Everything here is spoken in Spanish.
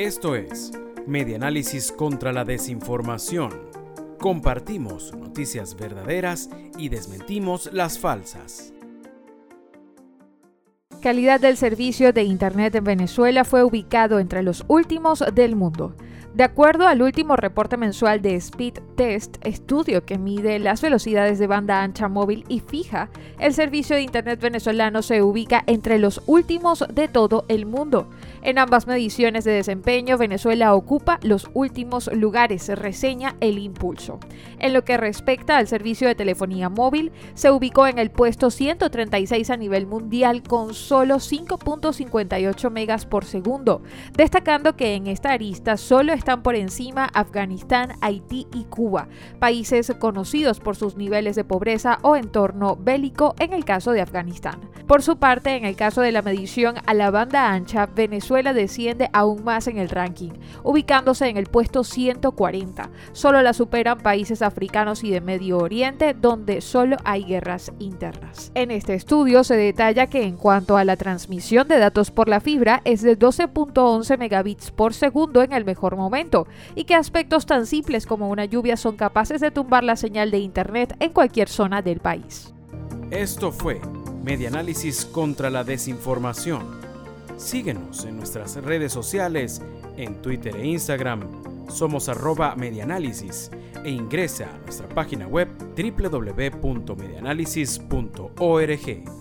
Esto es Medianálisis contra la Desinformación. Compartimos noticias verdaderas y desmentimos las falsas. Calidad del servicio de Internet en Venezuela fue ubicado entre los últimos del mundo. De acuerdo al último reporte mensual de Speed Test, estudio que mide las velocidades de banda ancha móvil y fija, el servicio de Internet venezolano se ubica entre los últimos de todo el mundo. En ambas mediciones de desempeño, Venezuela ocupa los últimos lugares, reseña el impulso. En lo que respecta al servicio de telefonía móvil, se ubicó en el puesto 136 a nivel mundial con solo 5.58 megas por segundo, destacando que en esta arista solo están por encima Afganistán, Haití y Cuba, países conocidos por sus niveles de pobreza o entorno bélico en el caso de Afganistán. Por su parte, en el caso de la medición a la banda ancha, Venezuela desciende aún más en el ranking, ubicándose en el puesto 140. Solo la superan países africanos y de Medio Oriente, donde solo hay guerras internas. En este estudio se detalla que en cuanto a la transmisión de datos por la fibra es de 12.11 megabits por segundo en el mejor momento y que aspectos tan simples como una lluvia son capaces de tumbar la señal de Internet en cualquier zona del país. Esto fue Medianálisis contra la Desinformación. Síguenos en nuestras redes sociales, en Twitter e Instagram. Somos arroba medianálisis e ingresa a nuestra página web www.medianálisis.org.